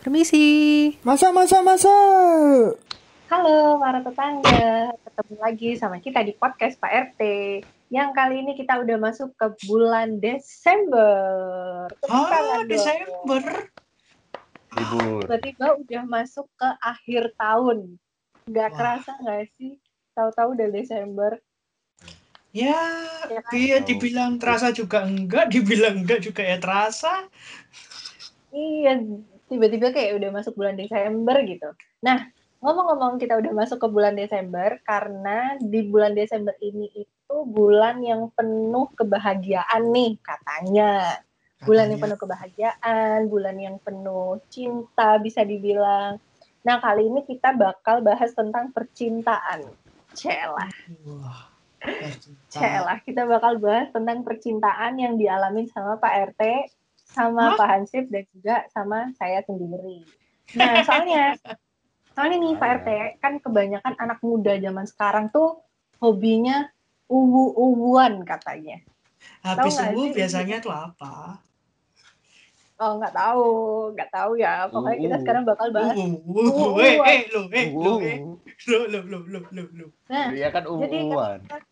Permisi. Masa, masa, masa. Halo para tetangga, ketemu lagi sama kita di podcast Pak RT. Yang kali ini kita udah masuk ke bulan Desember. Tepuk Ah. Desember. libur Tiba-tiba udah masuk ke akhir tahun. Gak Wah. kerasa nggak sih? Tahu-tahu udah Desember. Ya, Ya kan? dia dibilang terasa juga enggak, dibilang enggak juga ya terasa. Iya, tiba-tiba kayak udah masuk bulan Desember gitu. Nah, ngomong-ngomong kita udah masuk ke bulan Desember karena di bulan Desember ini itu bulan yang penuh kebahagiaan nih katanya. Bulan yang penuh kebahagiaan, bulan yang penuh cinta bisa dibilang. Nah, kali ini kita bakal bahas tentang percintaan. Celah, Wah, celah. Kita bakal bahas tentang percintaan yang dialami sama Pak RT, sama Hah? Pak Hansip, dan juga sama saya sendiri. Nah, soalnya, soalnya nih Pak RT, kan kebanyakan anak muda zaman sekarang tuh hobinya uwu-uwuan katanya. Habis sih? biasanya tuh apa? Oh, nggak tahu, nggak tahu ya. Pokoknya kita Uwu. sekarang bakal bahas. Uh, Uh, uh, uh, eh, uh. eh, lo, eh, lo, eh, Uh, lo, lo, lo, lo, lo, lo. Nah, dia kan jadi umuan. kan-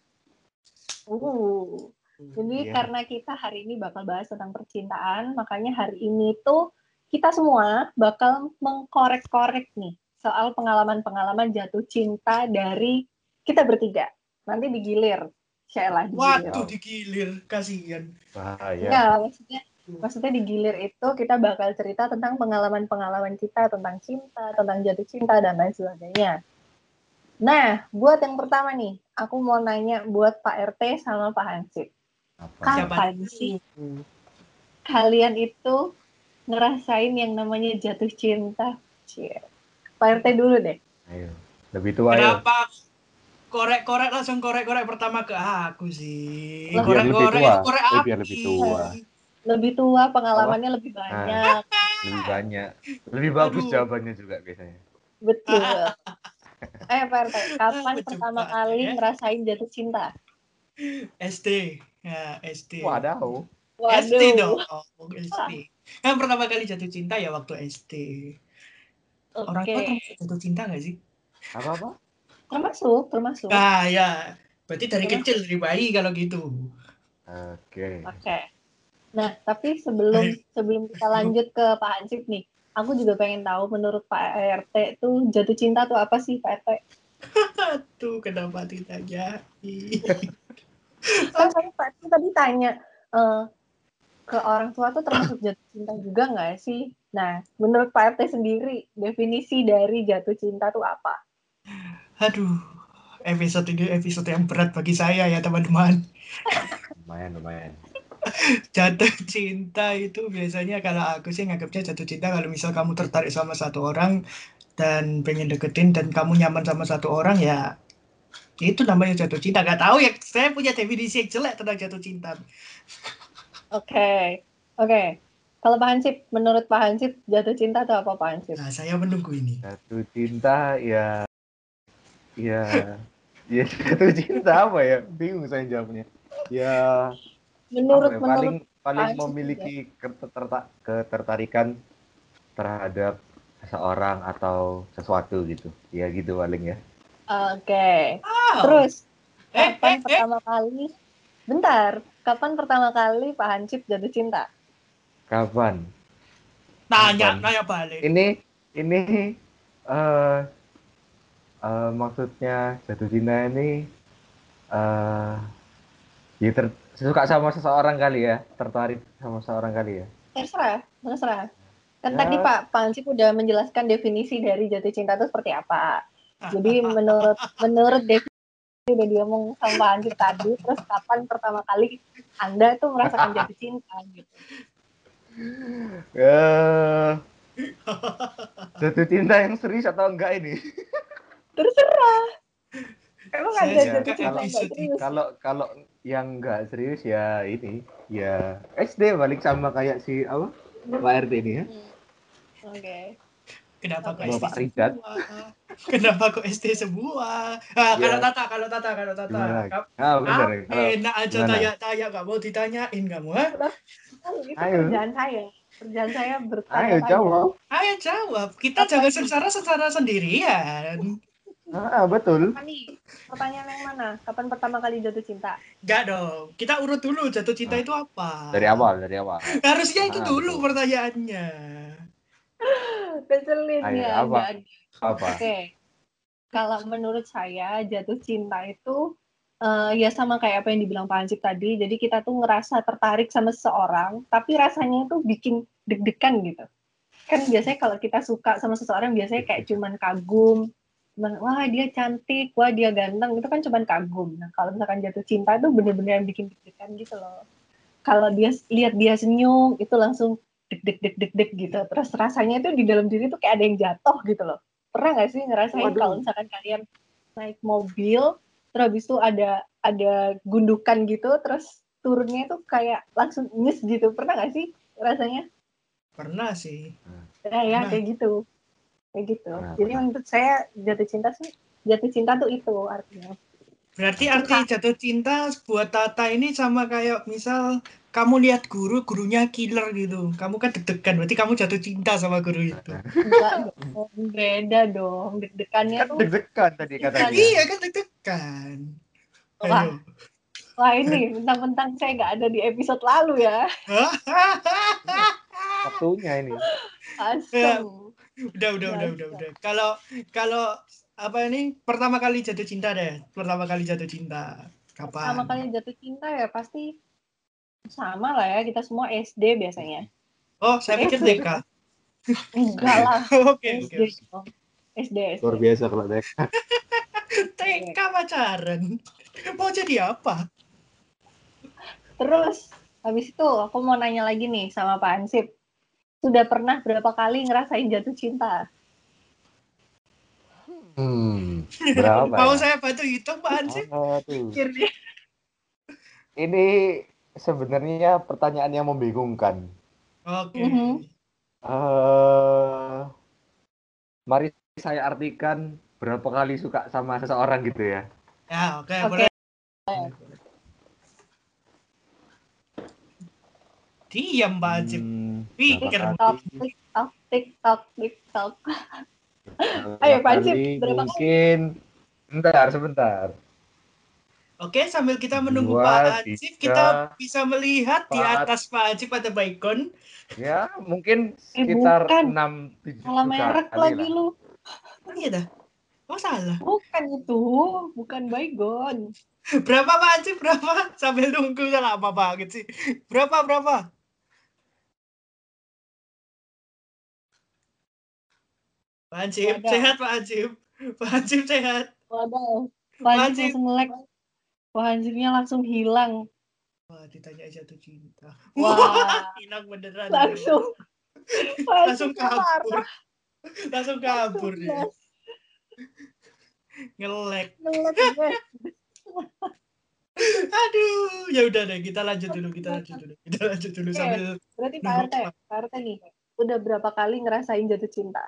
Uh, jadi Iya. karena kita hari ini bakal bahas tentang percintaan, makanya hari ini tuh kita semua bakal mengkorek-korek nih soal pengalaman-pengalaman jatuh cinta dari kita bertiga. Nanti digilir, Sheila digilir. Waduh, digilir, kasihan. Bahaya. Ya, maksudnya maksudnya digilir itu kita bakal cerita tentang pengalaman-pengalaman kita tentang cinta, tentang jatuh cinta dan lain sebagainya. Nah, buat yang pertama nih, aku mau nanya buat Pak RT sama Pak Hansip. Apa? Siapa? Kapan sih kalian itu ngerasain yang namanya jatuh cinta? Cie. Pak RT dulu deh. Ayo. Lebih tua ya. Kenapa korek-korek langsung korek-korek pertama ke aku sih? Lebih Korek-korek tua. itu korek api. biar lebih tua. Lebih tua, pengalamannya lebih banyak. Lebih banyak. Lebih bagus Aduh. jawabannya juga biasanya. Betul. Eh, Pak RT, kapan Betul pertama kali ya. ngerasain jatuh cinta? SD. Ya, SD. Wadaw. SD dong. SD. Yang pertama kali jatuh cinta ya waktu SD. Orang Oke. tua termasuk jatuh cinta nggak sih? Apa-apa? Termasuk, termasuk. Ah ya. Berarti dari Termasuk. kecil dari bayi kalau gitu. Oke. Oke. Nah, tapi sebelum sebelum kita lanjut ke Pak Hansip nih, aku juga pengen tahu menurut Pak RT tuh jatuh cinta tuh apa sih Pak RT? Tuh kenapa ditanya? Kan tadi Pak RT tadi tanya eh, ke orang tua tuh termasuk jatuh cinta juga nggak sih? Nah, menurut Pak RT sendiri definisi dari jatuh cinta tuh apa? Aduh. Episode ini episode yang berat bagi saya ya teman-teman. Lumayan, lumayan. Jatuh cinta itu biasanya kalau aku sih nganggapnya jatuh cinta kalau misal kamu tertarik sama satu orang dan pengen deketin dan kamu nyaman sama satu orang ya itu namanya jatuh cinta. Gak tahu ya saya punya definisi yang jelek tentang jatuh cinta. Oke, oke. Kalau Pak Hansip, menurut Pak Hansip jatuh cinta tuh apa Pak Hansip? Nah saya menunggu ini. Jatuh cinta ya ya ya jatuh cinta apa ya? Bingung saya jawabnya. Ya Menurut ya? menurut paling paling Pak Hansip memiliki keterta- ketertarikan terhadap seseorang atau sesuatu gitu. Ya gitu paling ya. Oke. Wow. Terus Eh, kapan eh, eh. pertama kali? Bentar, kapan pertama kali Pak Hansip jatuh cinta? Kapan? Nanya, Kapan? nanya balik. Ini ini eh eh, maksudnya jatuh cinta ini eh ya ter- suka sama seseorang kali ya, tertarik sama seseorang kali ya. Terserah, terserah. Kan Ya. tadi Pak Hansip udah menjelaskan definisi dari jatuh cinta itu seperti apa. Jadi menurut menurut definisi udah diomong sama Hansip tadi, terus kapan pertama kali Anda tuh merasakan jatuh cinta gitu? Eh jatuh cinta yang serius atau enggak ini? Terserah. Emang Saya ada jatuh cinta nggak episode serius? Kalau kalau yang enggak serius ya ini ya SD balik sama kayak si apa? Pak RT ini ya. Hmm. Oke. Kenapa kok Bapak SD Rizal. semua? Kenapa kok SD semua? Ah, kalau Ya. Tata, kalau Tata, kalau Tata. Gimana? Kap- Ah benar. Ah, Kalau enak aja tanya-tanya, gak mau ditanyain kamu, ha? Itu Ayo. kerjaan saya. Kerjaan saya bertanya Ayo jawab. Ayo jawab. Kita Apa jangan secara sendirian. Ah, betul. Nih? Pertanyaan yang mana? Kapan pertama kali jatuh cinta? Enggak dong. Kita urut dulu jatuh cinta Ah. itu apa? Dari awal, dari awal. Harusnya itu Ah, dulu betul. pertanyaannya. Keselin Ayo, ya. apa? Apa? Oke. Kalau menurut saya jatuh cinta itu eh, ya sama kayak apa yang dibilang Pak Hansip tadi. Jadi kita tuh ngerasa tertarik sama seseorang, tapi rasanya itu bikin deg-degan gitu. Kan biasanya kalau kita suka sama seseorang biasanya kayak cuman kagum, cuman wah dia cantik, wah dia ganteng, itu kan cuman kagum. Nah kalau misalkan jatuh cinta itu bener-bener yang bikin deg-degan gitu loh. Kalau dia lihat dia senyum itu langsung deg deg deg deg deg gitu. Terus rasanya itu di dalam diri tuh kayak ada yang jatuh gitu loh pernah nggak sih ngerasain Waduh. kalau misalkan kalian naik mobil terus habis itu ada ada gundukan gitu terus turunnya itu kayak langsung nyes gitu pernah nggak sih rasanya Pernah sih. ya ya Pernah. kayak gitu kayak gitu Pernah, jadi pernah. menurut saya jatuh cinta sih jatuh cinta tuh itu artinya Berarti arti jatuh cinta buat Tata ini sama kayak misal kamu lihat guru, gurunya killer gitu. Kamu kan deg-degan, berarti kamu jatuh cinta sama guru itu. enggak dong beda dong deg-degannya Kan tuh deg-degan tadi katanya. Iya kan deg-degan. wah wah ini mentang-mentang saya nggak ada di episode lalu ya Waktunya ini. asem udah, udah, udah, udah, udah. Kalau kalau apa ini pertama kali jatuh cinta deh. Pertama kali jatuh cinta. Kapan? pertama kali jatuh cinta ya pasti sama lah ya kita semua SD biasanya Oh, saya pikir TK. enggak lah Oke, SD oke. dong. SD SD Luar biasa kalau dek. TK pacaran. Mau jadi apa? terus habis itu aku mau nanya lagi nih sama Pak Ansip sudah pernah berapa kali ngerasain jatuh cinta Hmm. Berapa? Mau ya? saya bantu hitung, Pak dia. Ini sebenarnya pertanyaan yang membingungkan. Oke. Mhm. eh mari saya artikan berapa kali suka sama seseorang gitu ya. Ya, oke, Oke. boleh. Diam, Pak Hansip. Hmm, Pikir. TikTok, TikTok, TikTok, TikTok. kali? Ayo, Pak Kali berapa kali? Mungkin sebentar, sebentar. Oke, sambil kita menunggu Dua, Pak tiga, kita bisa melihat di empat. atas Pak Hansip ada baikon. Ya, mungkin Eh, sekitar. 6 7 Salah merek lagi lu. Oh iya dah. Oh salah. Bukan itu, bukan baygon. Berapa Pak Hansip? Berapa? Sambil nunggu lama banget sih. Berapa berapa? Pak Wadah. sehat Pak Hansip. Pak Hansip sehat. Waduh. Pak Hansip langsung Pak Hansipnya langsung hilang. Wah, ditanya jatuh cinta. Wah. Wah, hilang beneran. Langsung. Langsung kabur. Langsung kabur dia. Ngelek. nge-lag, yes. Aduh, ya udah deh, kita lanjut dulu, kita lanjut dulu. Kita lanjut dulu Oke. sambil Berarti Pak RT, Pak RT nih, udah berapa kali ngerasain jatuh cinta?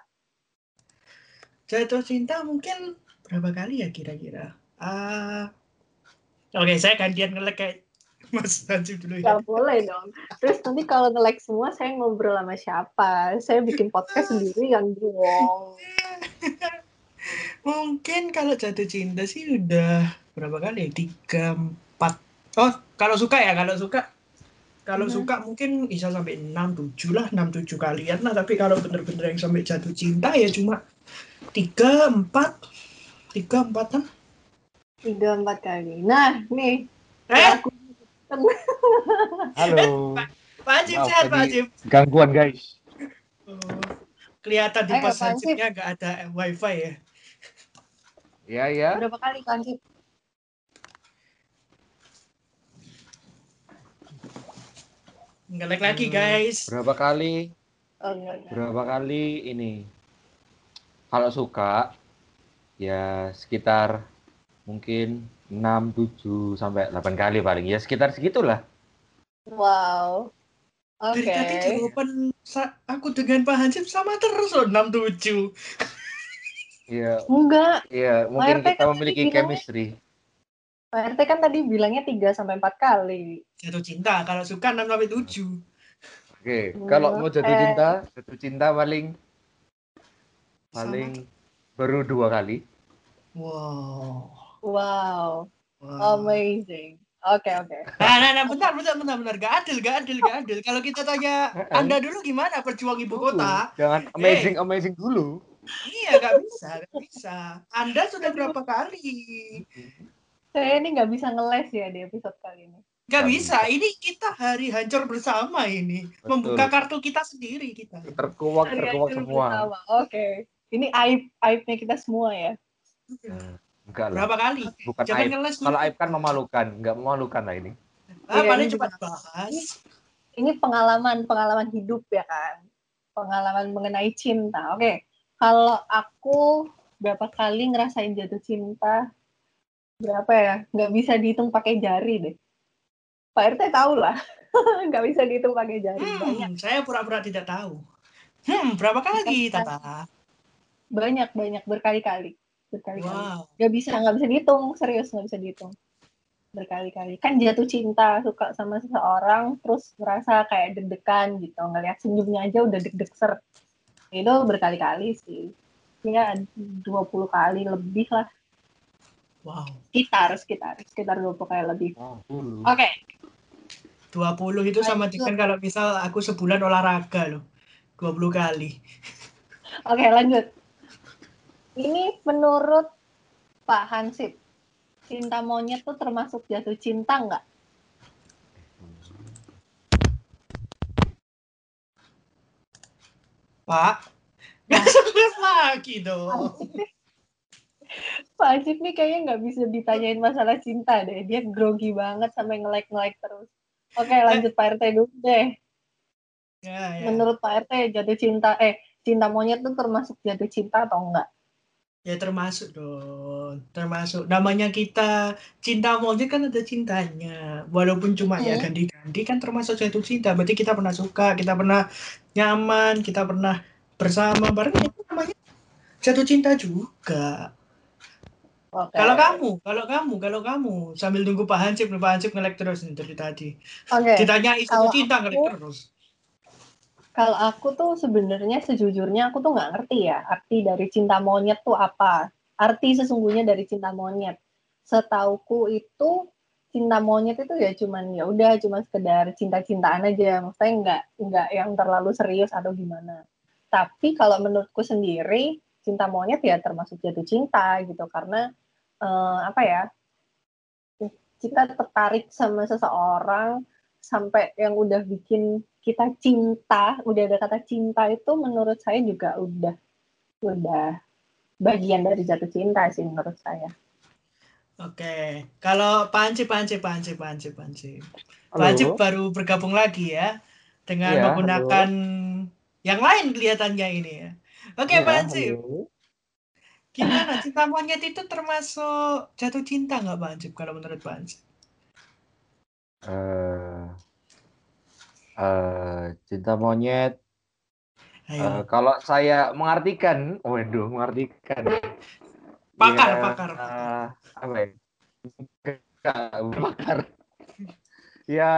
jatuh cinta mungkin berapa kali ya kira-kira? Ah, Oke, saya gantian ngelek kayak Mas Hansip dulu ya. Gak boleh dong. Terus nanti kalau nge-like semua, saya ngobrol sama siapa? Saya bikin podcast sendiri yang dong. Mungkin kalau jatuh cinta sih udah berapa kali ya? Tiga, empat. Oh, kalau suka ya, kalau suka. Kalau Mhm. suka mungkin bisa sampai 6, 7 lah, 6, 7 kalian lah. Tapi kalau bener-bener yang sampai jatuh cinta ya cuma tiga, empat. Tiga, empat kan? Tiga, empat kali. Nah, nih. Eh, aku Halo. Pak Hansip Maaf, sehat, Pak Hansip. Gangguan, guys. Oh, kelihatan di Ayo, pas Pak. Hansipnya nggak ada wifi ya. Ya, ya. berapa kali Kang Cip? Ngelek lagi Hmm. guys. Berapa kali? Oh, enggak, enggak. Berapa kali ini? Kalau suka ya sekitar mungkin 6, 7 sampai 8 kali paling. Ya sekitar segitulah. Wow. Oke. Dari tadi jawaban aku dengan Pak Hansip sama terus loh 67. Iya, Enggak. iya mungkin RT kita kan memiliki bilangnya- chemistry. Pak RT kan tadi bilangnya 3 sampai 4 kali. Jatuh cinta kalau suka 6 sampai 7. Oke, kalau mau jatuh Eh. cinta, jatuh cinta paling paling baru dua kali. Wow. Wow, wow. amazing. Oke oke. Nah, nah, nah, bentar, bentar, bentar, bentar. Gak adil, gak adil, gak adil. Kalau kita tanya Anda dulu gimana perjuang ibu kota? Jangan amazing amazing dulu. Iya, gak bisa, gak bisa. Anda sudah berapa kali? Saya ini nggak bisa ngeles ya di episode kali ini. Gak Gak bisa. Ini kita hari hancur bersama ini. Betul. Membuka kartu kita sendiri kita. Terkuak terkuak semua. Oke. Ini aib aibnya kita semua ya. Eh, Enggak lah. Berapa kali? Bukan Jangan aib. ngeles. Kalau aib kan memalukan, enggak memalukan lah ini. Ah, paling ini juga. bahas. Ini pengalaman pengalaman hidup ya kan. Pengalaman mengenai cinta. Oke. Kalau aku berapa kali ngerasain jatuh cinta? Berapa ya? Nggak bisa dihitung pakai jari deh. Pak RT tahu lah. Nggak bisa dihitung pakai jari. Banyak. Hmm, saya pura-pura tidak tahu. Hmm, berapa kali. Tata? banyak banyak berkali-kali berkali-kali. Wow. nggak bisa nggak bisa dihitung serius nggak bisa dihitung. Berkali-kali. Kan jatuh cinta suka sama seseorang terus ngerasa kayak deg-degan gitu. Ngelihat senyumnya aja udah deg-deg ser. Itu berkali-kali sih. Ya 20 kali lebih lah. Wow. sekitar sekitar sekitar 20 kali lebih. Oh, dulu. oke. 20 itu sama dengan kalau misal aku sebulan olahraga loh. 20 kali. oke lanjut ini menurut Pak Hansip cinta monyet tuh termasuk jatuh cinta nggak Pak, nggak serius lagi dong. Pak Ajib nih kayaknya nggak bisa ditanyain masalah cinta deh. Dia grogi banget sampai nge-like-nge-like terus. Oke lanjut Pak RT dulu deh. Ya, ya. Menurut Pak RT jatuh cinta, eh cinta monyet tuh termasuk jatuh cinta atau enggak? Ya termasuk dong, termasuk. Namanya kita cinta monyet kan ada cintanya. Walaupun cuma ya Hmm. ganti-ganti kan termasuk jatuh cinta. Berarti kita pernah suka, kita pernah nyaman, kita pernah bersama bareng itu namanya jatuh cinta juga. Kalau kamu, kalau kamu, kalau kamu sambil nunggu Pak Hansip, Pak Hansip ngelek terus nih dari tadi. Oke. Ditanya Kalau cinta ngelek aku- terus. Kalau aku tuh sebenarnya sejujurnya aku tuh nggak ngerti ya arti dari cinta monyet tuh apa. Arti sesungguhnya dari cinta monyet. Setauku itu cinta monyet itu ya cuman ya udah cuma sekedar cinta-cintaan aja. Maksudnya nggak nggak yang terlalu serius atau gimana. Tapi kalau menurutku sendiri cinta monyet ya termasuk jatuh cinta gitu karena eh, apa ya kita tertarik sama seseorang sampai yang udah bikin kita cinta, udah ada kata cinta itu menurut saya juga udah udah bagian dari jatuh cinta sih menurut saya. Oke, kalau Panci, Panci, Panci, Panci, Panci. Halo. Panci baru bergabung lagi ya dengan Iya, menggunakan yang lain kelihatannya ini ya. Oke, Iya, Panci, halo. gimana cinta monyet itu termasuk jatuh cinta nggak Panci kalau menurut Panci? Eh, eh, cinta monyet. Ayo, Eh, kalau saya mengartikan, waduh, mengartikan. Pakar, Ya, pakar. eh, apa ya? Pakar. Ya,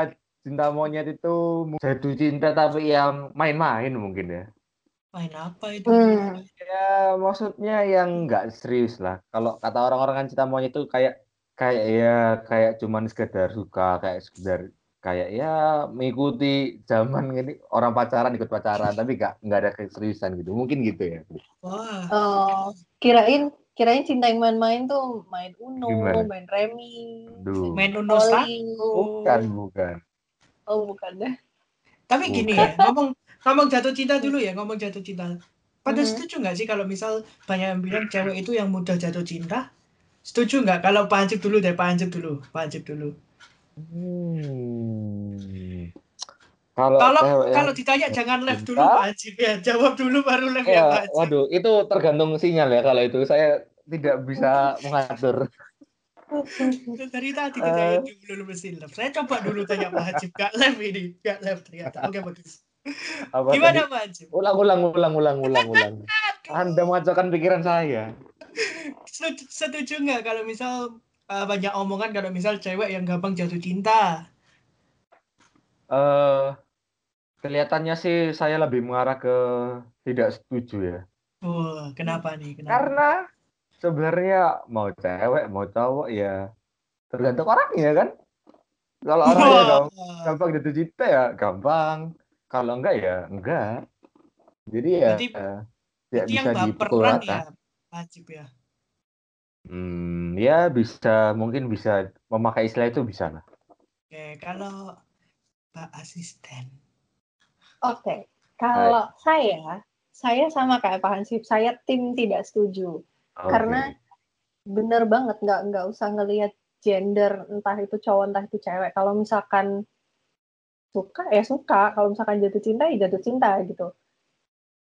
cinta monyet itu jatuh cinta tapi yang main-main mungkin ya. main apa itu? Hmm. Ya, maksudnya yang nggak serius lah. Kalau kata orang-orang kan cinta monyet itu kayak kayak ya kayak cuman sekedar suka, kayak sekedar kayak ya mengikuti zaman ini orang pacaran ikut pacaran tapi nggak nggak ada keseriusan gitu. Mungkin gitu ya. Wah, Oh, kirain kirain cinta yang main-main tuh main Uno, Gimana? main Remi, Aduh. main Uno Oli. Bukan, bukan. Oh, bukan deh. Tapi gini Bukan. ya, ngomong ngomong jatuh cinta dulu ya, ngomong jatuh cinta. Pada Mhm. setuju nggak sih kalau misal banyak yang bilang cewek itu yang mudah jatuh cinta? Setuju nggak? Kalau Pak Hansip dulu deh, Pak Hansip dulu, Pak Hansip dulu. Hmm. Kalau Kalau yang- kalau ditanya jangan left dulu? Pak Hansip ya, jawab dulu baru left ya Ya, Pak Hansip. waduh, itu tergantung sinyal ya kalau itu saya tidak bisa mengatur. Dari tadi Eh. ditanya dulu mesti left. Saya coba dulu tanya Pak Hansip, gak left ini, gak left ternyata. Oke bagus. Apa Gimana tadi? Pak Hansip? Ulang, ulang, ulang, ulang, ulang, ulang. Anda mengacaukan pikiran saya. Setuju, setuju nggak kalau misal uh, banyak omongan kalau misal cewek yang gampang jatuh cinta? eh kelihatannya sih saya lebih mengarah ke tidak setuju ya. Wah, kenapa nih? Kenapa? Karena sebenarnya mau cewek mau cowok ya tergantung orangnya kan. Kalau orangnya Wah. gam- gampang jatuh cinta ya gampang. Kalau enggak ya enggak. Jadi ya Berarti- tidak Itu yang bisa dipukul baperan ya, wajib ya. Hmm, ya bisa mungkin bisa memakai istilah itu bisa lah. Oke, kalau Mbak Asisten. Oke, kalau saya, saya sama kayak Pak Hansip, saya tim tidak setuju. Oke. Karena bener banget, nggak nggak usah ngelihat gender, entah itu cowok, entah itu cewek. Kalau misalkan suka, ya suka. Kalau misalkan jatuh cinta, ya jatuh cinta gitu.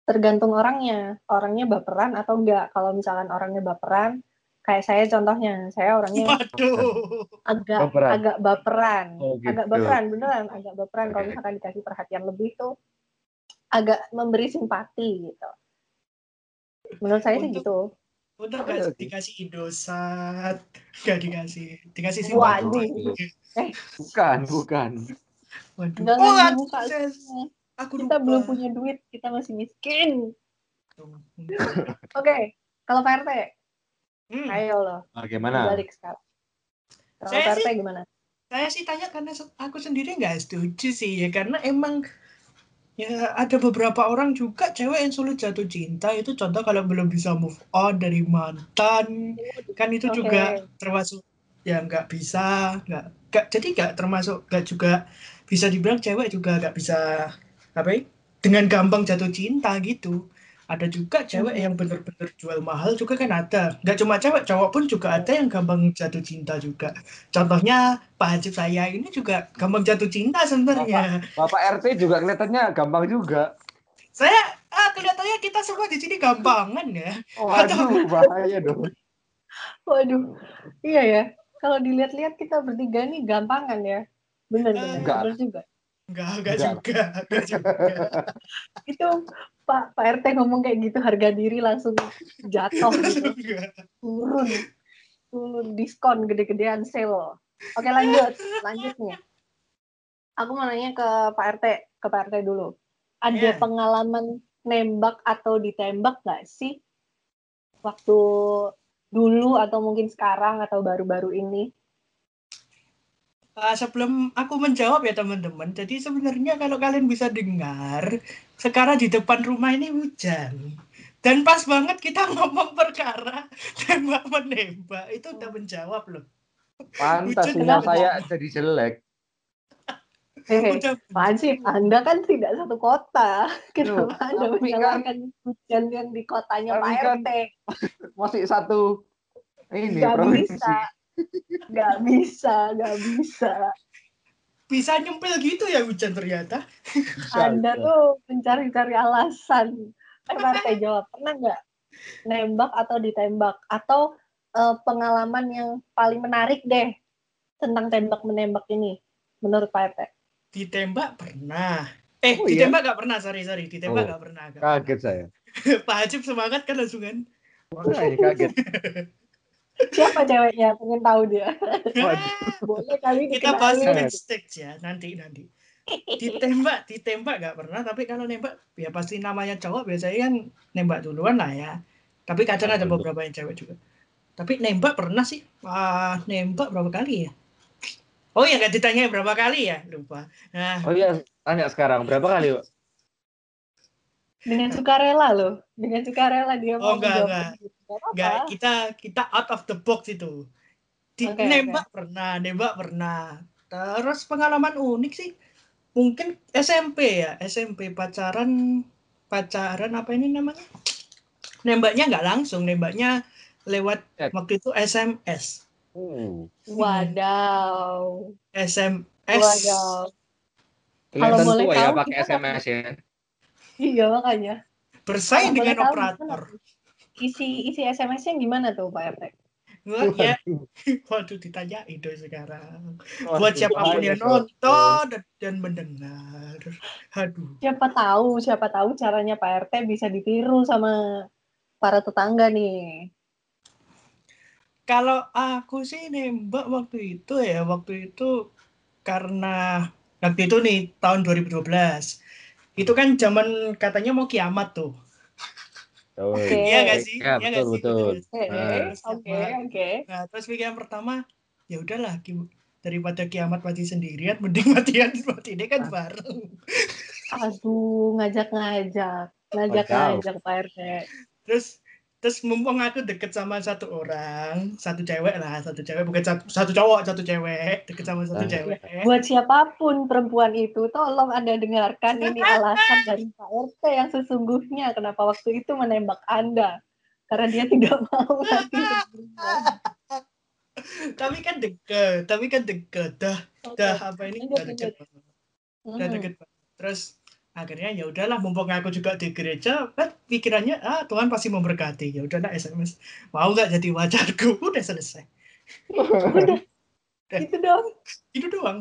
Tergantung orangnya. Orangnya baperan atau enggak. Kalau misalkan orangnya baperan, kayak saya contohnya, saya orangnya Waduh. agak Baperan. agak baperan Oh, agak gitu. baperan beneran agak baperan kalau misalkan dikasih perhatian lebih tuh agak memberi simpati gitu menurut saya sih Untuk- gitu Udah Oke, nggak oke. dikasih Indosat, nggak dikasih, dikasih sih Waduh. Bukan, bukan. Waduh. Jangan Oh, semua. aku kita lupa. belum punya duit kita masih miskin oke kalau Pak RT Hmm, ayo loh Bagaimana? balik sekarang kalau Saya sih- gimana? saya sih tanya karena aku sendiri nggak setuju sih ya karena emang ya ada beberapa orang juga cewek yang sulit jatuh cinta. Itu contoh kalau belum bisa move on dari mantan kan itu Oke. juga termasuk ya nggak bisa nggak nggak jadi nggak termasuk nggak juga bisa dibilang cewek juga nggak bisa apa ya, dengan gampang jatuh cinta gitu ada juga cewek Mhm. yang bener-bener jual mahal juga kan ada nggak cuma cewek cowok pun juga ada yang gampang jatuh cinta juga contohnya Pak Hajib saya ini juga gampang jatuh cinta sebenarnya Bapak RT juga kelihatannya gampang juga. saya ah kelihatannya kita semua di sini gampangan ya Waduh, bahaya dong. waduh iya ya kalau dilihat-lihat kita bertiga nih gampangan ya bener bener, Enggak. bener juga enggak enggak Enggak. juga enggak juga. Itu Pak Pak RT ngomong kayak gitu harga diri langsung jatuh gitu. Enggak. turun. Turun diskon gede-gedean sale. Oke lanjut. Lanjut nih. Aku mau nanya ke Pak RT ke Pak RT dulu. Ada Iya. pengalaman nembak atau ditembak nggak sih? Waktu dulu atau mungkin sekarang atau baru-baru ini Ah, sebelum aku menjawab ya teman-teman, jadi sebenarnya kalau kalian bisa dengar, sekarang di depan rumah ini hujan. Dan pas banget kita ngomong perkara tembak menembak, itu udah menjawab loh. Pantas Hujan sinyal saya jadi jelek. Pak Ansip, Anda kan tidak satu kota. Kenapa Anda kan- menyalahkan hujan yang di kotanya Pak kan RT? Masih satu ini provinsi. bisa. Nggak bisa, nggak bisa. bisa nyempil gitu ya hujan ternyata. Anda tuh mencari-cari alasan. Eh, Pak RT jawab, pernah nggak nembak atau ditembak? Atau eh, pengalaman yang paling menarik deh tentang tembak-menembak ini menurut Pak RT? Ditembak pernah. Eh, Oh, iya? ditembak nggak pernah, sorry, sorry. Ditembak Oh. nggak pernah. nggak Kaget saya. pernah. Pak Hajib semangat kan langsung kan? Wah, kaget. Siapa ceweknya? Pengen tahu dia. Boleh kali kita bahas backstage ya nanti nanti. Ditembak ditembak nggak pernah tapi kalau nembak ya pasti namanya cowok biasanya kan nembak duluan lah ya. Tapi kadang ada Betul. beberapa yang cewek juga. Tapi nembak pernah sih. Ah nembak berapa kali ya? Oh ya nggak ditanya berapa kali ya? Lupa. Nah. Oh iya, tanya sekarang berapa kali, Pak? Dengan sukarela loh. Dengan sukarela dia Oh, mau enggak, enggak. gitu. Nggak apa-apa. nggak kita kita out of the box itu. Di Oke, nembak pernah nembak pernah. Terus pengalaman unik sih. Mungkin SMP ya SMP pacaran pacaran apa ini namanya? Nembaknya nggak langsung nembaknya lewat Chat. waktu itu SMS Uh, wadaw. SMS wadaw. Kelihatan boleh tua ya tahu, pakai kita SMS ya. Iya makanya. Bersaing dengan tahu, operator. isi isi SMS-nya gimana tuh Pak RT ya. Waduh. ditanya itu sekarang. Waduh, buat siapa pun yang nonton dan, dan mendengar. Aduh. Siapa tahu siapa tahu caranya Pak RT bisa ditiru sama para tetangga nih. Kalau aku sih nembak waktu itu ya, waktu itu karena waktu itu nih tahun 2012. Itu kan zaman katanya mau kiamat tuh. Oh, Oke. Iya nggak sih? Ya, Iya nggak betul, sih? betul. Oke, Ah. oke, oke. Nah, terus pikiran pertama, ya udahlah daripada kiamat mati sendirian, mending matian mati ini kan bareng. Aduh, ngajak-ngajak. Ngajak-ngajak Pak RT. Terus terus mumpung aku deket sama satu orang, satu cewek lah, satu cewek bukan satu, satu cowok, satu cewek, deket sama satu Ah. cewek. Buat siapa pun perempuan itu, tolong Anda dengarkan ini alasan dari Pak RT yang sesungguhnya kenapa waktu itu menembak Anda. Karena dia tidak mau sendirian. Tapi kan deket, tapi kan deket, dah, dah apa ini udah deket, deket. banget. Terus akhirnya ya udahlah, mumpung aku juga di gereja, kan pikirannya ah Tuhan pasti memberkati, ya udahlah SMS, mau nggak jadi pacarku, udah selesai, Udah. Itu dong. itu doang.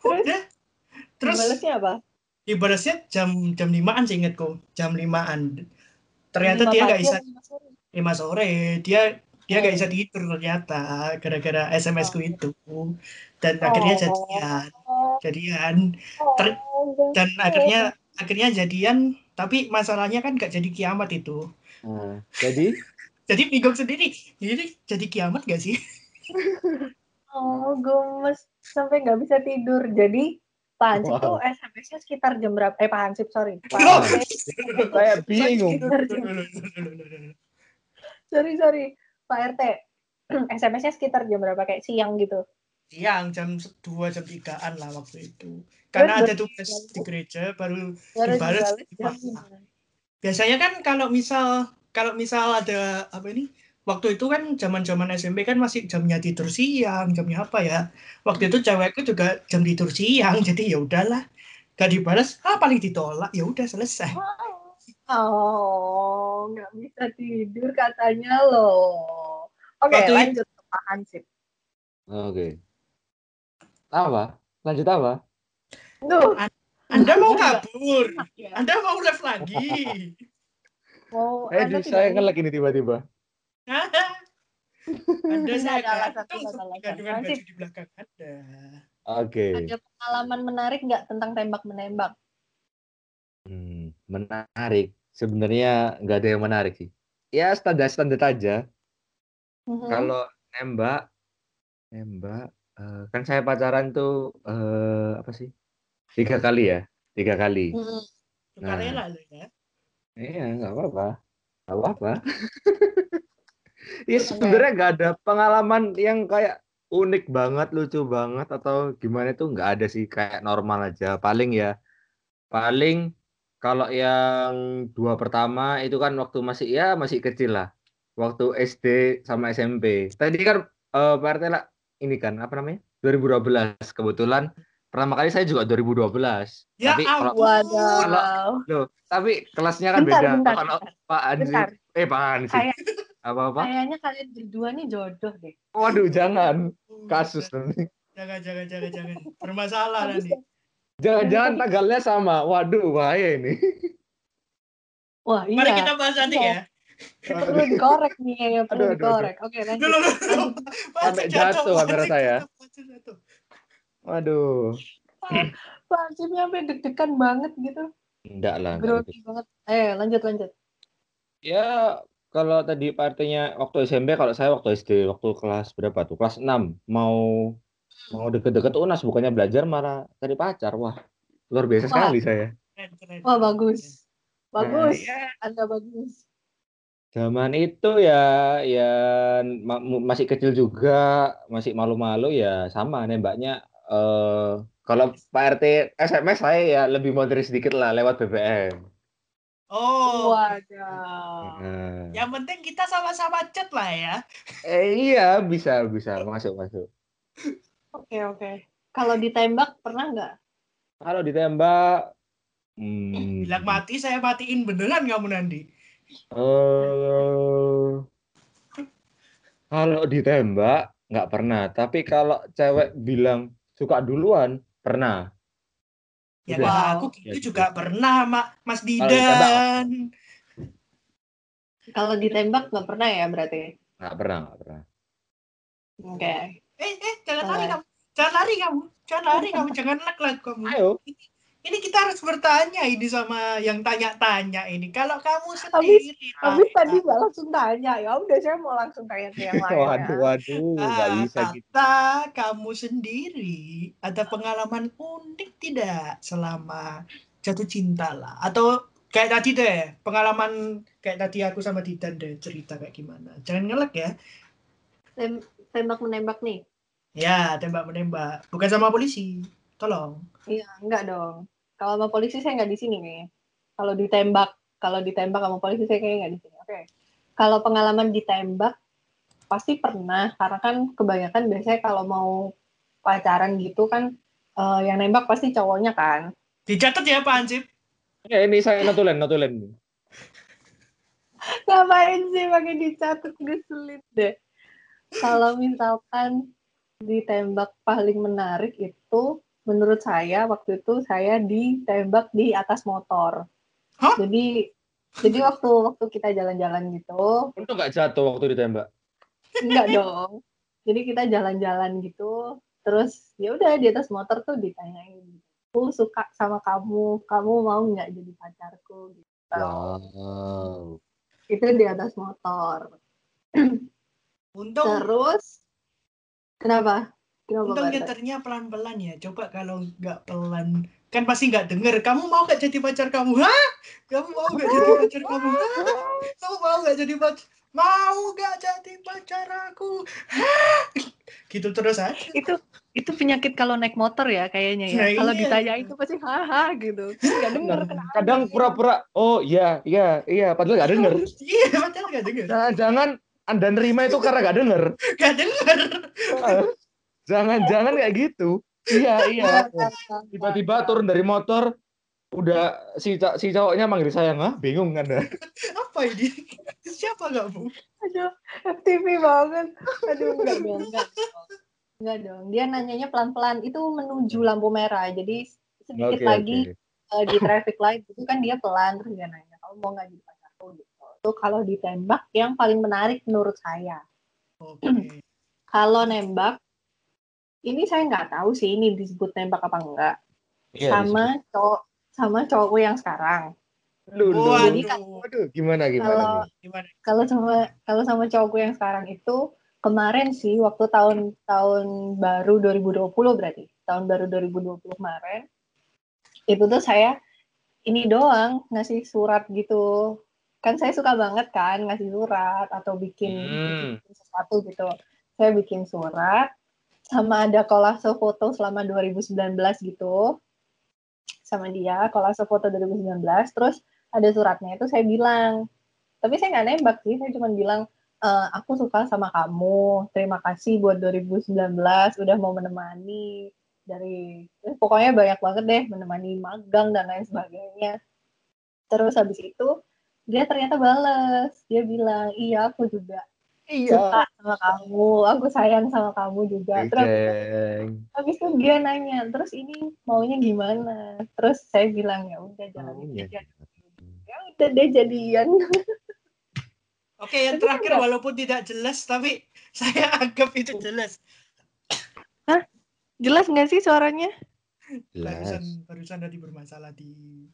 Terus? Udah. Terus Balasnya apa? ibaratnya jam jam limaan sih ingetku jam limaan ternyata Lima dia nggak bisa lima sore? dia dia nggak Oh. bisa tidur ternyata gara-gara SMS ku itu dan akhirnya Oh. jadian jadian Ter- Oh, dan akhirnya akhirnya jadian tapi masalahnya kan nggak jadi kiamat itu Nah, jadi jadi bingung sendiri ini jadi kiamat gak sih Oh, gemes sampai nggak bisa tidur. Jadi Pak Hansip Wow. tuh SMS-nya sekitar jam berapa? Eh Pak Hansip, sorry. Pak saya bingung. Sorry, sorry. Pak RT. SMS-nya sekitar jam berapa? Kayak siang gitu. Siang jam 2 jam 3an lah waktu itu karena ada tugas di gereja baru Baru Dibales dibales di jam WhatsApp. lima. biasanya kan kalau misal kalau misal ada apa ini waktu itu kan zaman zaman SMP kan masih jamnya tidur siang jamnya apa ya waktu itu cewekku juga jam tidur siang jadi ya udahlah gak dibalas ah paling ditolak ya udah selesai Oh, nggak bisa tidur katanya loh. Oke, itu- lanjut ke Pak Hansip. Oke. Apa? Lanjut apa? Tuh, anda mau kabur ya. anda mau ref lagi Mau Eh, Anda saya ngelek ini tiba-tiba. anda saya gantung gantungan Nanti- baju di belakang anda Oke. ada pengalaman menarik nggak tentang tembak-menembak? Hmm, menarik. Sebenarnya nggak ada yang menarik sih. Ya standar-standar aja. Mhm. Kalau nembak, nembak, eh, kan saya pacaran tuh eh, apa sih? Tiga kali ya, tiga kali. Suka Nah. rela ya Iya, nggak apa-apa, nggak apa-apa. Ya sebenarnya nggak ada pengalaman yang kayak unik banget, lucu banget atau gimana itu nggak ada sih, kayak normal aja. Paling ya, paling kalau yang dua pertama itu kan waktu masih ya masih kecil lah, waktu SD sama SMP. Tadi kan eh, Pak RT lah ini kan apa namanya 2012 kebetulan pertama kali saya juga 2012. ya Tapi kalau Waduh. Loh, tapi kelasnya kan Bentar, beda. bentar, Kalau bentar. Pak Bentar. eh Pak Ansi, Kayak apa-apa? kayaknya kalian berdua nih jodoh deh. Waduh, jangan kasus nanti. jangan jangan jangan jangan bermasalah nanti Jangan-jangan tanggalnya sama. Waduh, bahaya ini. Wah, iya. mari kita bahas nanti Iya. ya Perlu dikorek nih, ya, perlu Aduh, dikorek. Oke, lanjut. Dulu, dulu. Sampai jatuh kamera saya. Waduh. Pak Hansipnya sampai deg-degan banget gitu. Enggak lah. Grogi gitu. banget. Eh, lanjut, lanjut. Ya, kalau tadi partinya waktu SMP, kalau saya waktu SD, waktu kelas berapa tuh? Kelas 6. Mau mau deket-deket UNAS, bukannya belajar malah cari pacar. Wah, luar biasa Wah. sekali saya. Keren, keren. Wah, bagus. Bagus. Nah, ya, Anda bagus. Zaman itu ya ya ma- mu- masih kecil juga, masih malu-malu ya sama nembaknya eh kalau Pak RT SMS saya ya lebih modern sedikit lah lewat BBM. Oh, Wadah. Nah, yang penting kita sama-sama chat lah ya. eh iya bisa bisa masuk masuk. Oke, oke. Kalau ditembak pernah nggak? Kalau ditembak hmm, Bilang mati saya matiin beneran kamu nanti. Eh, kalau ditembak nggak pernah, tapi kalau cewek bilang suka duluan pernah. Ya Udah. Wow. aku Ya, gitu gitu. juga pernah, Mak. Mas Didan. Kalau ditembak nggak pernah ya berarti? Nggak pernah nggak pernah. Oke. Eh, eh, jangan lari kamu. Jangan lari kamu. Jangan lari kamu. Jangan lag kamu. Ayo. Ini kita harus bertanya ini sama yang tanya-tanya ini. Kalau kamu Habis- sendiri, Habis Tata, tadi nggak langsung tanya, ya udah saya mau langsung tanya ke yang lain. Waduh, waduh, nggak ah, bisa gitu. Tata, kamu sendiri ada pengalaman unik tidak selama jatuh cinta lah? Atau kayak tadi deh, pengalaman kayak tadi aku sama Didan deh cerita kayak gimana? Jangan ngelek ya. Tem- tembak menembak nih. Ya, tembak menembak. Bukan sama polisi. Tolong. Iya, enggak dong. Kalau sama polisi saya nggak di sini kayaknya. Kalau ditembak, kalau ditembak sama polisi saya kayaknya nggak di sini. Oke. Kalau pengalaman ditembak pasti pernah karena kan kebanyakan biasanya kalau mau pacaran gitu kan eh, yang nembak pasti cowoknya kan. Dicatat ya Pak Ansip. Ya, ini saya notulen, notulen. Ngapain sih pakai dicatat ngeselin deh. Kalau misalkan ditembak paling menarik itu menurut saya waktu itu saya ditembak di atas motor. Hah? Jadi jadi waktu waktu kita jalan-jalan gitu, Itu nggak jatuh waktu ditembak. enggak dong. Jadi kita jalan-jalan gitu, terus ya udah di atas motor tuh ditanyain, aku suka sama kamu, kamu mau nggak jadi pacarku? Gitu. Wow. Itu di atas motor. Untung Terus kenapa? Untung nyeternya pelan-pelan ya. Coba kalau nggak pelan, kan pasti nggak denger. Kamu mau nggak jadi pacar kamu? Hah? Kamu mau nggak jadi pacar kamu? Hah? Kamu mau nggak jadi pacar? Mau nggak jadi pacar aku? Hah? Gitu terus aja. itu itu penyakit kalau naik motor ya kayaknya ya. Nah, kalau iya. ditanya itu pasti haha gitu. Nggak denger. Kadang pura-pura, oh iya, iya, iya, padahal nggak denger. Iya, padahal nggak denger. Jangan-jangan Anda nerima itu karena nggak denger. Nggak denger. Jangan-jangan kayak gitu. Iya, iya. Tiba-tiba turun dari motor, udah si si cowoknya manggil sayang, ah bingung kan? Apa ini? Siapa nggak bu? Aduh, FTV banget. Aduh, enggak dong, enggak dong. Enggak dong. Dia nanyanya pelan-pelan. Itu menuju lampu merah. Jadi sedikit Oke, lagi oke. eh, di traffic light itu kan dia pelan terus dia nanya, "Kamu mau nggak jadi pacarku?" gitu. Itu kalau ditembak yang paling menarik menurut saya. Oke. Kalau nembak ini saya nggak tahu sih ini disebut nembak apa enggak. Iya, sama cowok sama cowokku yang sekarang. Lu, lu. Waduh. Jadi kan- Waduh, gimana gimana? Kalau nih? Gimana? kalau sama kalau sama cowokku yang sekarang itu kemarin sih waktu tahun tahun baru 2020 berarti tahun baru 2020 kemarin itu tuh saya ini doang ngasih surat gitu kan saya suka banget kan ngasih surat atau bikin, Hmm. bikin sesuatu gitu saya bikin surat sama ada kolase foto selama 2019 gitu. Sama dia kolase foto 2019 terus ada suratnya itu saya bilang. Tapi saya nggak nembak sih saya cuma bilang "Eh, aku suka sama kamu. Terima kasih buat 2019 udah mau menemani dari eh, pokoknya banyak banget deh menemani magang dan lain sebagainya. Terus habis itu dia ternyata bales. Dia bilang iya aku juga suka sama kamu aku sayang sama kamu juga terus Geng. habis itu dia nanya terus ini maunya gimana terus saya bilang ya udah jalan Maunya aja ya udah deh jadian Oke, yang terakhir enggak. walaupun tidak jelas, tapi saya anggap itu jelas. jelas nggak sih suaranya Jelas. Barusan, barusan tadi bermasalah di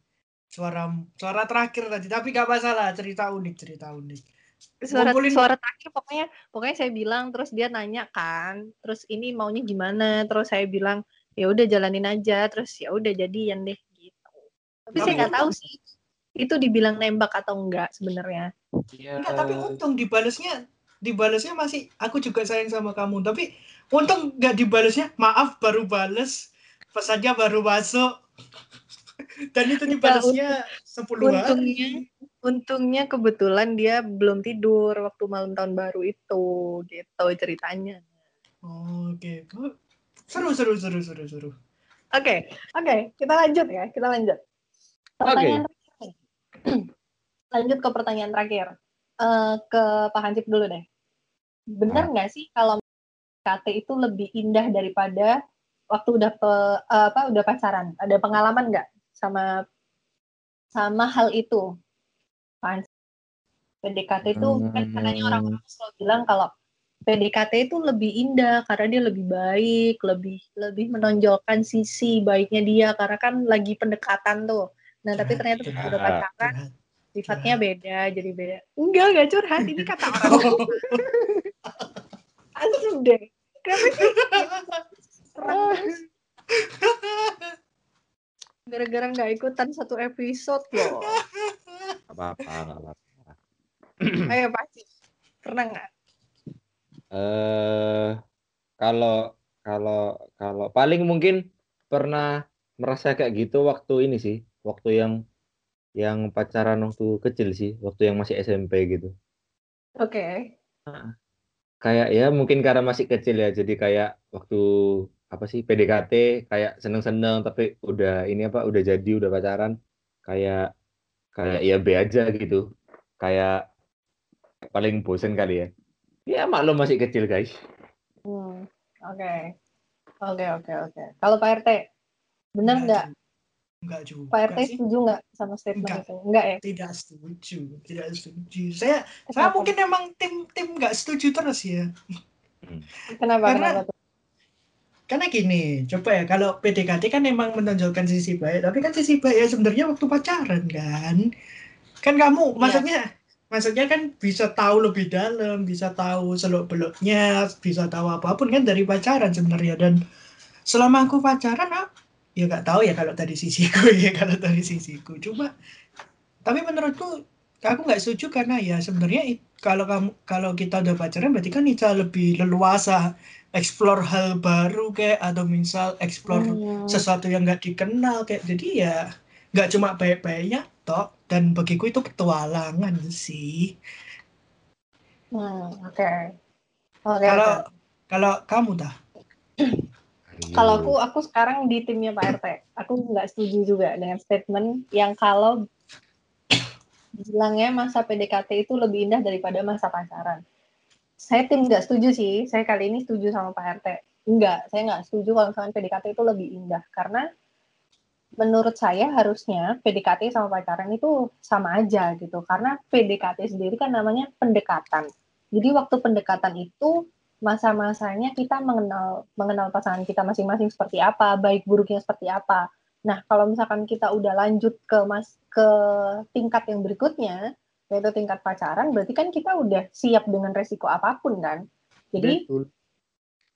suara suara terakhir tadi, tapi gak masalah. Cerita unik, cerita unik. Suara Ngumpulin- suara terakhir pokoknya pokoknya saya bilang terus dia nanya kan terus ini maunya gimana terus saya bilang ya udah jalanin aja terus ya udah jadian deh gitu tapi saya nggak tahu sih itu dibilang nembak atau enggak sebenarnya Iya. Enggak, tapi untung dibalesnya dibalesnya masih aku juga sayang sama kamu. Tapi untung nggak dibalesnya maaf baru bales pesannya baru masuk. Dan itu dibalesnya 10 hari. untungnya untungnya kebetulan dia belum tidur waktu malam tahun baru itu gitu ceritanya. Oke. Seru seru seru seru seru. oke oke kita lanjut ya kita lanjut. Pertanyaan terakhir. Nih. lanjut ke pertanyaan terakhir. Eh, ke Pak Hansip dulu deh. Benar nggak sih kalau KT itu lebih indah daripada waktu udah pe- apa udah pacaran? Ada pengalaman nggak sama sama hal itu Hansip? PDKT itu kan Hmm. katanya orang-orang selalu bilang kalau PDKT itu lebih indah karena dia lebih baik, lebih lebih menonjolkan sisi baiknya dia karena kan lagi pendekatan tuh. Nah, tapi ternyata pas Curhat, udah pacaran curhat. sifatnya beda, jadi beda. Enggak, enggak curhat, ini kata orang. Asum deh. Kenapa sih? Gara-gara nggak ikutan satu episode loh. Apa-apa, nggak apa-apa. Ayo pasti. Pernah nggak? Eh, kalau kalau kalau paling mungkin pernah merasa kayak gitu waktu ini sih, waktu yang yang pacaran waktu kecil sih, waktu yang masih SMP gitu. Oke. Kayak ya mungkin karena masih kecil ya, jadi kayak waktu apa sih PDKT kayak seneng-seneng tapi udah ini apa udah jadi udah pacaran kayak kayak ya B aja gitu. Kayak paling bosen kali ya. Ya maklum masih kecil guys. Hmm, Oke. Oke, oke, oke. Kalau Pak RT, benar nggak? Enggak juga Pak RT sih. setuju nggak sama statement Nggak. itu? Enggak ya? Tidak setuju, tidak setuju. Saya saya Kenapa? mungkin emang tim tim nggak setuju terus ya. Kenapa? Karena- Kenapa? Karena gini, coba ya kalau PDKT kan emang menonjolkan sisi baik, tapi kan sisi baik ya sebenarnya waktu pacaran kan. Kan kamu Iya. maksudnya maksudnya kan bisa tahu lebih dalam, bisa tahu seluk beluknya, bisa tahu apa pun kan dari pacaran sebenarnya dan selama aku pacaran ah, ya nggak tahu ya kalau dari sisiku ya kalau dari sisiku cuma tapi menurutku aku nggak setuju karena ya sebenarnya kalau kamu kalau kita udah pacaran berarti kan kita lebih leluasa explore hal baru kayak atau misal explore Hmm, sesuatu yang nggak dikenal kayak jadi ya nggak cuma baik-baiknya toh dan bagiku itu petualangan sih hmm, Oke. Kalau oke. kalau kamu dah Kalau aku aku sekarang di timnya Pak RT. Aku nggak setuju juga dengan statement yang kalau bilangnya masa PDKT itu lebih indah daripada masa pacaran. Saya tim nggak setuju sih. Saya kali ini setuju sama Pak RT. Enggak, saya nggak setuju kalau misalnya PDKT itu lebih indah karena menurut saya harusnya PDKT sama pacaran itu sama aja gitu. Karena PDKT sendiri kan namanya pendekatan. Jadi waktu pendekatan itu masa-masanya kita mengenal mengenal pasangan kita masing-masing seperti apa, baik buruknya seperti apa. Nah, kalau misalkan kita udah lanjut ke mas ke tingkat yang berikutnya, yaitu tingkat pacaran, berarti kan kita udah siap dengan resiko apa pun kan. Jadi Betul.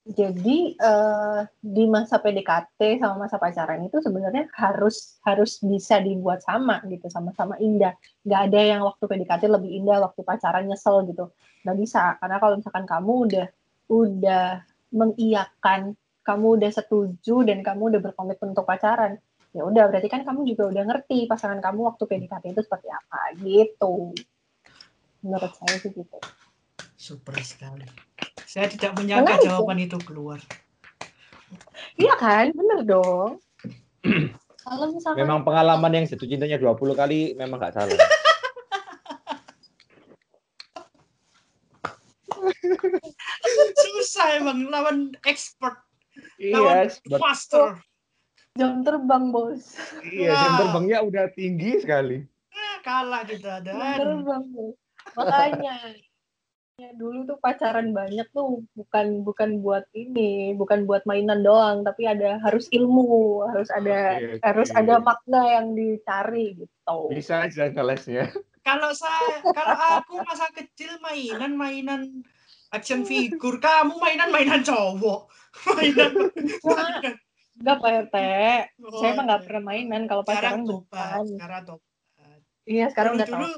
jadi eh, di masa PDKT sama masa pacaran itu sebenarnya harus harus bisa dibuat sama gitu, sama-sama indah. Nggak ada yang waktu PDKT lebih indah, waktu pacaran nyesel gitu. Nggak bisa, karena kalau misalkan kamu udah udah mengiyakan, kamu udah setuju dan kamu udah berkomitmen untuk pacaran, ya udah berarti kan kamu juga udah ngerti pasangan kamu waktu PDKT itu seperti apa gitu. Menurut saya sih gitu. super sekali saya tidak menyangka Menarik, ya? jawaban itu keluar Iya kan, bener dong. Kalau misalkan Memang pengalaman yang jatuh cintanya 20 kali memang nggak salah. susah emang lawan expert iya, lawan master jam terbang bos, iya, jam terbangnya udah tinggi sekali. Ah, kalah kita jam dan terbang bos. Makanya ya, dulu tuh pacaran banyak tuh bukan bukan buat ini, bukan buat mainan doang, tapi ada harus ilmu, harus ada oke. harus ada makna yang dicari gitu. Bisa aja ngelesnya. kalau saya kalau aku masa kecil mainan mainan action figure kamu mainan mainan cowok mainan mainan Enggak Pak RT, Oh, saya mah nggak pernah mainan kalau sekarang pacaran tobat beneran. sekarang tobat Iya sekarang udah dulu tahu. dulu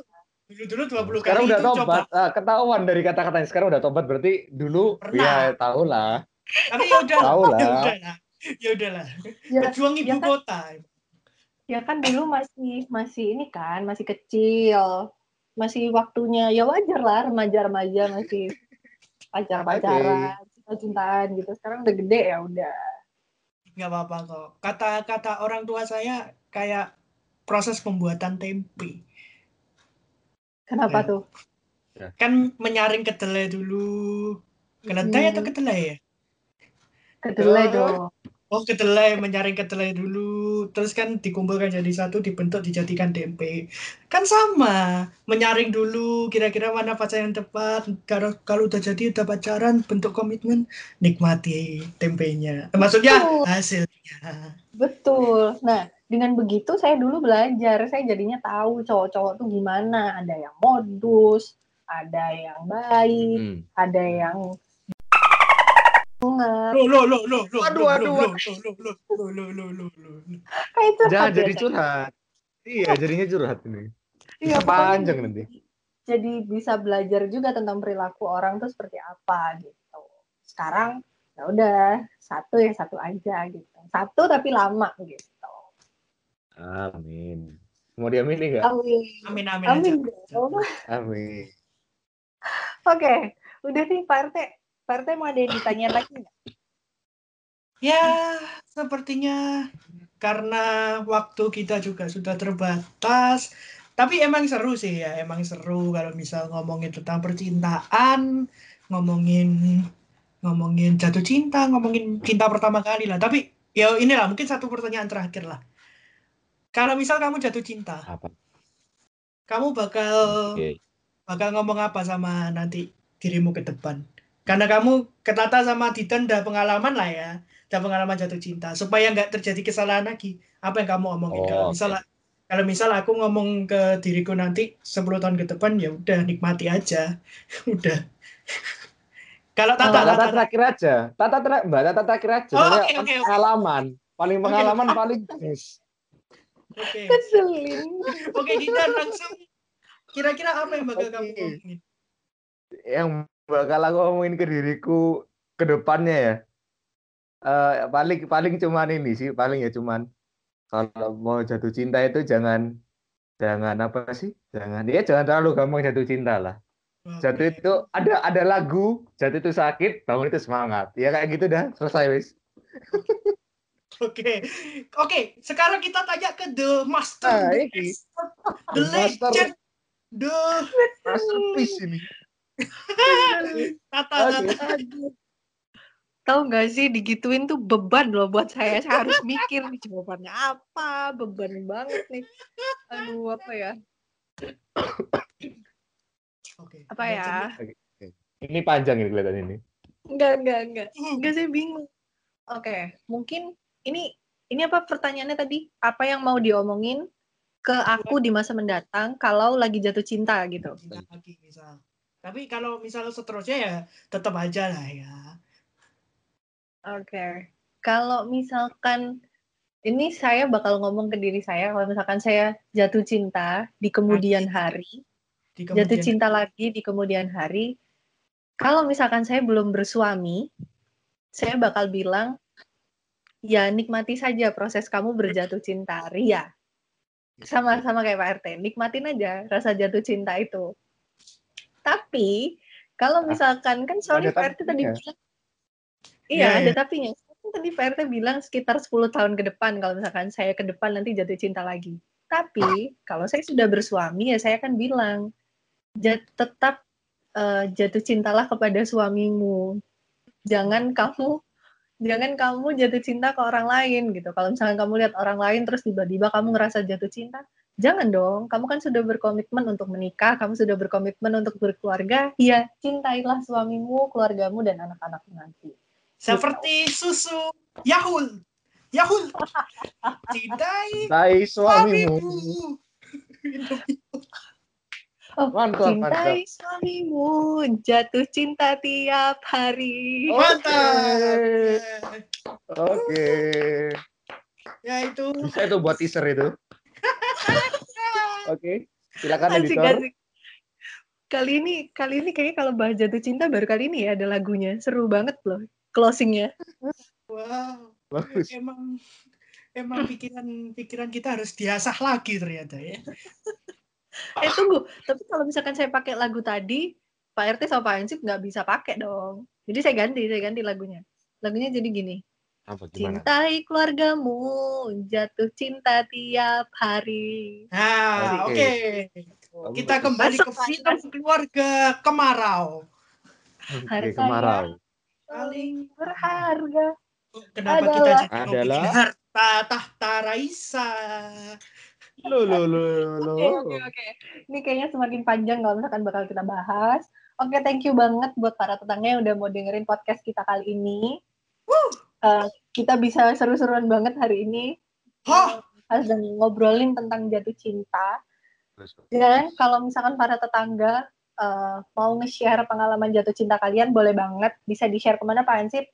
dulu dulu 20 Sekarang kali udah itu coba tobat. Ah, ketahuan dari kata-katanya. Sekarang udah tobat berarti dulu Pernah. ya tahu lah. tapi ya udah Tahu lah. ya udah lah ya udah lah Ya, pejuang ibu ya kan? kota ya kan dulu masih masih ini kan masih kecil masih waktunya ya wajar lah remaja-remaja masih pacar-pacaran cinta-cintaan gitu sekarang udah gede ya udah nggak apa-apa kok. Kata-kata orang tua saya kayak proses pembuatan tempe. Kenapa Ya. tuh? Kan menyaring kedelai dulu. Kedelai Hmm. atau kedelai ya? Kedelai dong Oh kedelai, menyaring kedelai dulu, terus kan dikumpulkan jadi satu, dibentuk, dijadikan tempe. Kan sama, menyaring dulu, kira-kira mana pacar yang tepat. Kalau kalau udah jadi, udah pacaran, bentuk komitmen, nikmati tempenya. Maksudnya Betul. hasilnya. Betul. Nah, dengan begitu saya dulu belajar, saya jadinya tahu cowok-cowok tuh gimana. Ada yang modus, ada yang baik, Hmm. ada yang banget. Lo lo lo lo lo. Aduh aduh. Lo lo lo lo lo lo lo lo. Kayak curhat. Jangan jadi curhat. Iya, jadinya curhat ini. Iya, panjang nanti. Jadi bisa belajar juga tentang perilaku orang tuh seperti apa gitu. Sekarang ya udah satu ya satu aja gitu. Satu tapi lama gitu. Amin. Mau diamini enggak? Amin. Amin amin. Amin. Amin. amin. Oke, okay. udah nih Pak RT Pak RT mau ada yang ditanya lagi nggak? Ya, sepertinya karena waktu kita juga sudah terbatas. Tapi emang seru sih ya, emang seru kalau misal ngomongin tentang percintaan, ngomongin ngomongin jatuh cinta, ngomongin cinta pertama kali lah. Tapi ya inilah mungkin satu pertanyaan terakhir lah. Kalau misal kamu jatuh cinta, Apa? kamu bakal Oke. bakal ngomong apa sama nanti dirimu ke depan? Karena kamu ketata sama Ditan udah pengalaman lah ya, udah pengalaman jatuh cinta. Supaya nggak terjadi kesalahan lagi, apa yang kamu omongin? Oh, kalau misal kalau misal aku ngomong ke diriku nanti 10 tahun ke depan ya udah nikmati aja, udah. kalau Tata, Tata, Tata terakhir aja. Tata terakhir, Mbak Tata terakhir aja. Oh, oke, oke. pengalaman. Paling Oke. pengalaman paling best. oke, Keselin. oke Ditan langsung. Kira-kira apa yang bakal kamu Oke. ngomongin? Yang bakal aku ngomongin ke diriku ke depannya ya. Eh paling paling cuman ini sih, paling ya cuman kalau mau jatuh cinta itu jangan jangan apa sih? Jangan ya jangan terlalu gampang jatuh cinta lah. Jatuh itu ada ada lagu, jatuh itu sakit, bangun itu semangat. Ya kayak gitu dah, selesai wis. Oke, oke. Sekarang kita tanya ke the master, Nah, the, expert, the The master. legend, the Masterpiece ini. tata tata. Tahu nggak sih digituin tuh beban loh buat saya. Saya harus mikir nih jawabannya apa. Beban banget nih. Aduh apa ya? Oke. Apa ya? Ini panjang ini kelihatan ini. Enggak, enggak, enggak. Hmm, Enggak saya bingung. Oke, mungkin ini ini apa pertanyaannya tadi? Apa yang mau diomongin ke aku di masa mendatang kalau lagi jatuh cinta gitu? Cinta lagi misal. Tapi kalau misal seterusnya ya tetap aja lah ya. Oke. Kalau misalkan ini saya bakal ngomong ke diri saya kalau misalkan saya jatuh cinta di kemudian hari, Di jatuh kemudian cinta lagi di kemudian hari, kalau misalkan saya belum bersuami, saya bakal bilang ya nikmati saja proses kamu berjatuh cinta, Ria. Sama-sama kayak Pak RT, nikmatin aja rasa jatuh cinta itu. Tapi kalau misalkan kan sorry ada Pak RT tadi tapinya. bilang Iya, Iya, ada iya. tapinya. Tadi Pak RT bilang sekitar 10 tahun ke depan kalau misalkan saya ke depan nanti jatuh cinta lagi. Tapi kalau saya sudah bersuami ya saya akan bilang "Ja- tetap eh, jatuh cintalah kepada suamimu. Jangan kamu jangan kamu jatuh cinta ke orang lain gitu. Kalau misalkan kamu lihat orang lain terus tiba-tiba kamu ngerasa jatuh cinta, jangan dong. Kamu kan sudah berkomitmen untuk menikah, kamu sudah berkomitmen untuk berkeluarga. Ya, cintailah suamimu, keluargamu dan anak-anakmu nanti. seperti susu Yahul. Yahul. Cintai Tai suamimu. suamimu. Oh, Mantap, cintai suamimu, jatuh cinta tiap hari. Mantap. Oke. Ya itu. Bisa itu buat teaser itu. Oke. Silakan Asik, editor. asik. Kali ini, kali ini kayaknya kalau bahas jatuh cinta baru kali ini ya ada lagunya. Seru banget loh closingnya. Wow. Bagus. Emang emang pikiran pikiran kita harus diasah lagi ternyata ya. Eh tunggu, tapi kalau misalkan saya pakai lagu tadi, Pak RT sama Pak Hansip nggak bisa pakai dong. Jadi saya ganti, saya ganti lagunya. Lagunya jadi gini. Apa gimana? Cintai keluargamu, jatuh cinta tiap hari. Nah, Oke. oke. Bagus. Kita kembali ke Masuk, Pak. film keluarga Kemarau. Oke, Harta kemarau. Paling berharga. Kenapa kita Adalah. jadi ngomongin Adalah. harta tahta Raisa? Lo lo lo lo. Oke, oke, oke. Ini kayaknya semakin panjang kalau misalkan bakal kita bahas. Oke, thank you banget buat para tetangga yang udah mau dengerin podcast kita kali ini. Eh, kita bisa seru-seruan banget hari ini. Hah? Harus dan ngobrolin tentang jatuh cinta. Dan kalau misalkan para tetangga eh, mau nge-share pengalaman jatuh cinta kalian, boleh banget. Bisa di-share ke mana Pak Hansip?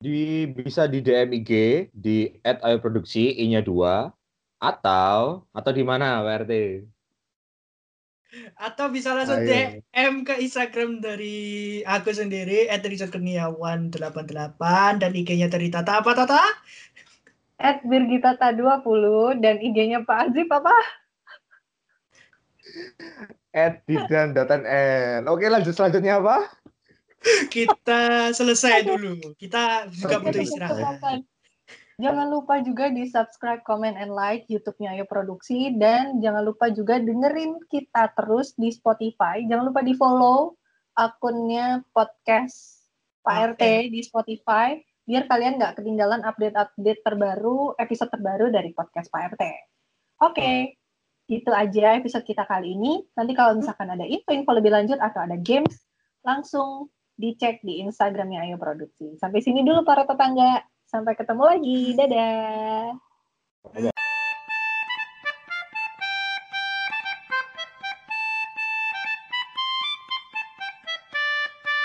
Di bisa di DM IG di @ayoproduksi i-nya 2 atau atau di mana WRT? Atau bisa langsung Ayo. DM ke Instagram dari aku sendiri @richardkurniawan88 dan IG-nya dari Tata apa Tata? At Birgitata20 dan IG-nya Pak Azif apa? At Didan N. Oke lanjut selanjutnya apa? Kita selesai dulu. Kita juga butuh istirahat. Jangan lupa juga di subscribe, comment, and like YouTube-nya Ayo Produksi. Dan jangan lupa juga dengerin kita terus di Spotify. Jangan lupa di follow akunnya podcast Pak RT di Spotify. Biar kalian nggak ketinggalan update-update terbaru, episode terbaru dari podcast Pak RT. Oke, itu aja episode kita kali ini. Nanti kalau misalkan ada info-info lebih lanjut atau ada games, langsung dicek di Instagramnya Ayo Produksi. Sampai sini dulu para tetangga. Sampai ketemu lagi. Dadah.